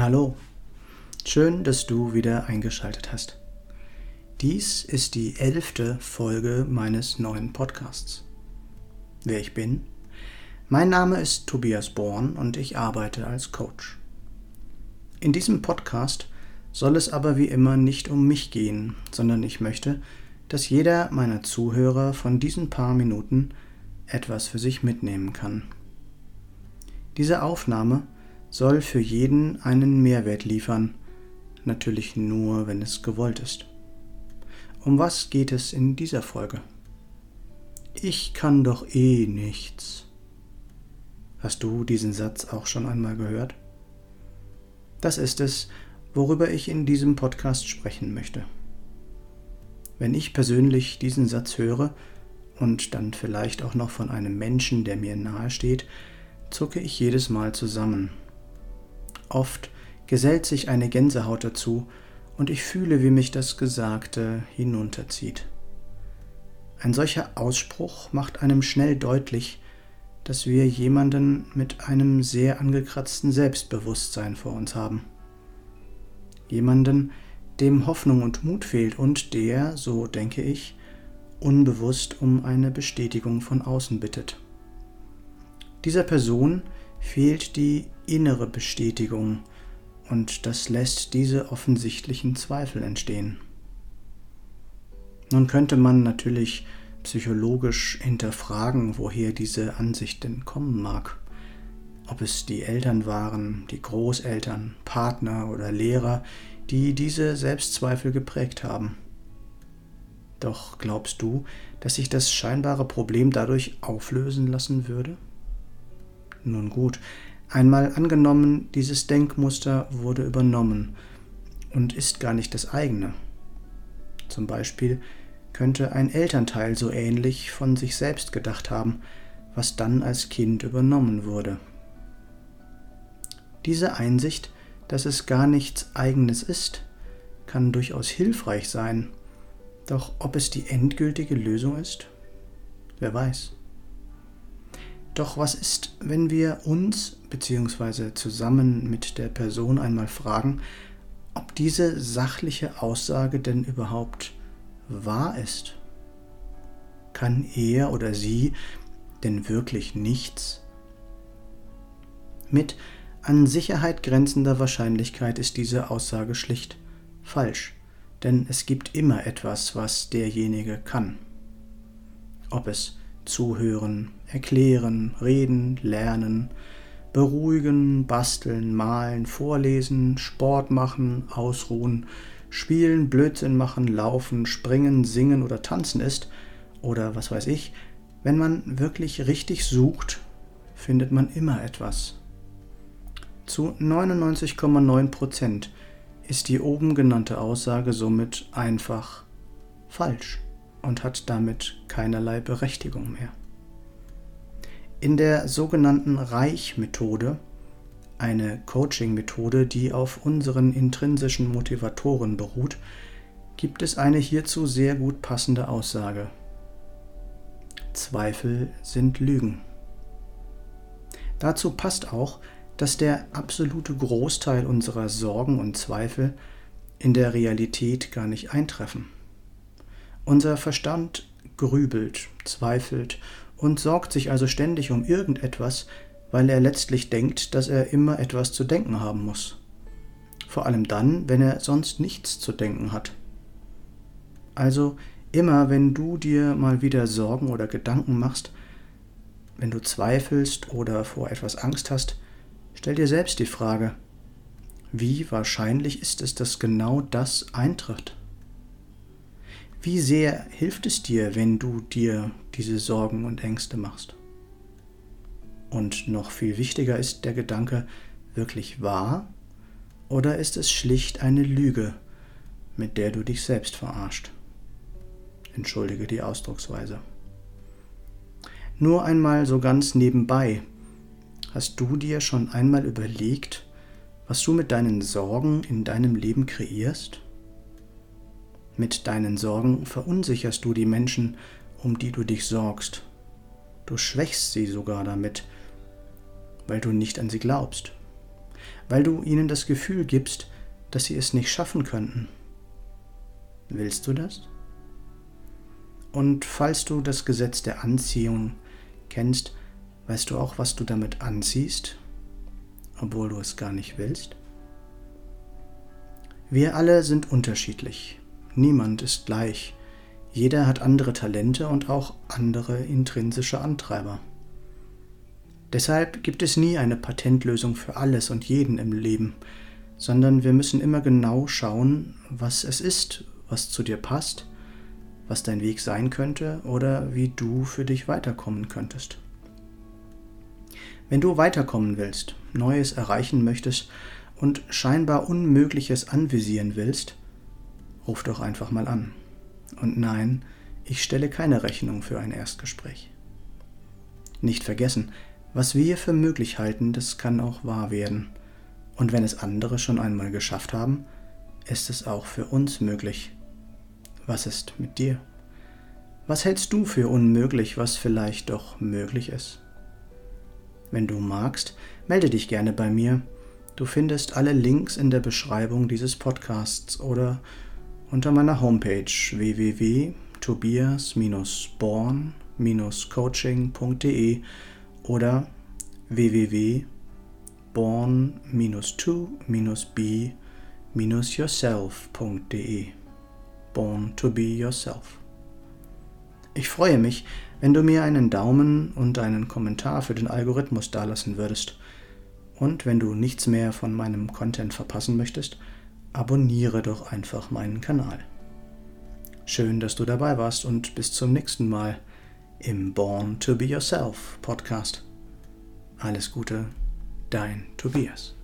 Hallo, schön, dass du wieder eingeschaltet hast. Dies ist die elfte Folge meines neuen Podcasts. Wer ich bin? Mein Name ist Tobias Born und ich arbeite als Coach. In diesem Podcast soll es aber wie immer nicht um mich gehen, sondern ich möchte, dass jeder meiner Zuhörer von diesen paar Minuten etwas für sich mitnehmen kann. Diese Aufnahme soll für jeden einen Mehrwert liefern, natürlich nur, wenn es gewollt ist. Um was geht es in dieser Folge? Ich kann doch eh nichts. Hast du diesen Satz auch schon einmal gehört? Das ist es, worüber ich in diesem Podcast sprechen möchte. Wenn ich persönlich diesen Satz höre und dann vielleicht auch noch von einem Menschen, der mir nahe steht, zucke ich jedes Mal zusammen Oft gesellt sich eine Gänsehaut dazu, und ich fühle, wie mich das Gesagte hinunterzieht. Ein solcher Ausspruch macht einem schnell deutlich, dass wir jemanden mit einem sehr angekratzten Selbstbewusstsein vor uns haben. Jemanden, dem Hoffnung und Mut fehlt und der, so denke ich, unbewusst um eine Bestätigung von außen bittet. Dieser Person fehlt die innere Bestätigung und das lässt diese offensichtlichen Zweifel entstehen. Nun könnte man natürlich psychologisch hinterfragen, woher diese Ansicht denn kommen mag. Ob es die Eltern waren, die Großeltern, Partner oder Lehrer, die diese Selbstzweifel geprägt haben. Doch glaubst du, dass sich das scheinbare Problem dadurch auflösen lassen würde? Nun gut, einmal angenommen, dieses Denkmuster wurde übernommen und ist gar nicht das eigene. Zum Beispiel könnte ein Elternteil so ähnlich von sich selbst gedacht haben, was dann als Kind übernommen wurde. Diese Einsicht, dass es gar nichts eigenes ist, kann durchaus hilfreich sein, doch ob es die endgültige Lösung ist, wer weiß. Doch was ist, wenn wir uns bzw. zusammen mit der Person einmal fragen, ob diese sachliche Aussage denn überhaupt wahr ist? Kann er oder sie denn wirklich nichts? Mit an Sicherheit grenzender Wahrscheinlichkeit ist diese Aussage schlicht falsch, denn es gibt immer etwas, was derjenige kann. Ob es zuhören, erklären, reden, lernen, beruhigen, basteln, malen, vorlesen, Sport machen, ausruhen, spielen, Blödsinn machen, laufen, springen, singen oder tanzen ist, oder was weiß ich, wenn man wirklich richtig sucht, findet man immer etwas. Zu 99,9 Prozent ist die oben genannte Aussage somit einfach falsch und hat damit keinerlei Berechtigung mehr. In der sogenannten Reich-Methode, eine Coaching-Methode, die auf unseren intrinsischen Motivatoren beruht, gibt es eine hierzu sehr gut passende Aussage. Zweifel sind Lügen. Dazu passt auch, dass der absolute Großteil unserer Sorgen und Zweifel in der Realität gar nicht eintreffen. Unser Verstand grübelt, zweifelt und sorgt sich also ständig um irgendetwas, weil er letztlich denkt, dass er immer etwas zu denken haben muss. Vor allem dann, wenn er sonst nichts zu denken hat. Also immer, wenn du dir mal wieder Sorgen oder Gedanken machst, wenn du zweifelst oder vor etwas Angst hast, stell dir selbst die Frage, wie wahrscheinlich ist es, dass genau das eintritt? Wie sehr hilft es dir, wenn du dir diese Sorgen und Ängste machst? Und noch viel wichtiger ist der Gedanke wirklich wahr oder ist es schlicht eine Lüge, mit der du dich selbst verarscht? Entschuldige die Ausdrucksweise. Nur einmal so ganz nebenbei. Hast du dir schon einmal überlegt, was du mit deinen Sorgen in deinem Leben kreierst? Mit deinen Sorgen verunsicherst du die Menschen, um die du dich sorgst. Du schwächst sie sogar damit, weil du nicht an sie glaubst. weil du ihnen das Gefühl gibst, dass sie es nicht schaffen könnten. Willst du das? Und falls du das Gesetz der Anziehung kennst, weißt du auch, was du damit anziehst, obwohl du es gar nicht willst? Wir alle sind unterschiedlich. Niemand ist gleich. Jeder hat andere Talente und auch andere intrinsische Antreiber. Deshalb gibt es nie eine Patentlösung für alles und jeden im Leben, sondern wir müssen immer genau schauen, was es ist, was zu dir passt, was dein Weg sein könnte oder wie du für dich weiterkommen könntest. Wenn du weiterkommen willst, Neues erreichen möchtest und scheinbar Unmögliches anvisieren willst, ruf doch einfach mal an. Und nein, ich stelle keine Rechnung für ein Erstgespräch. Nicht vergessen, was wir für möglich halten, das kann auch wahr werden. Und wenn es andere schon einmal geschafft haben, ist es auch für uns möglich. Was ist mit dir? Was hältst du für unmöglich, was vielleicht doch möglich ist? Wenn du magst, melde dich gerne bei mir. Du findest alle Links in der Beschreibung dieses Podcasts oder unter meiner Homepage www.tobias-born-coaching.de oder www.born-to-be-yourself.de Born to be yourself. Ich freue mich, wenn du mir einen Daumen und einen Kommentar für den Algorithmus dalassen würdest. Und wenn du nichts mehr von meinem Content verpassen möchtest, abonniere doch einfach meinen Kanal. Schön, dass du dabei warst und bis zum nächsten Mal im Born to Be Yourself Podcast. Alles Gute, dein Tobias.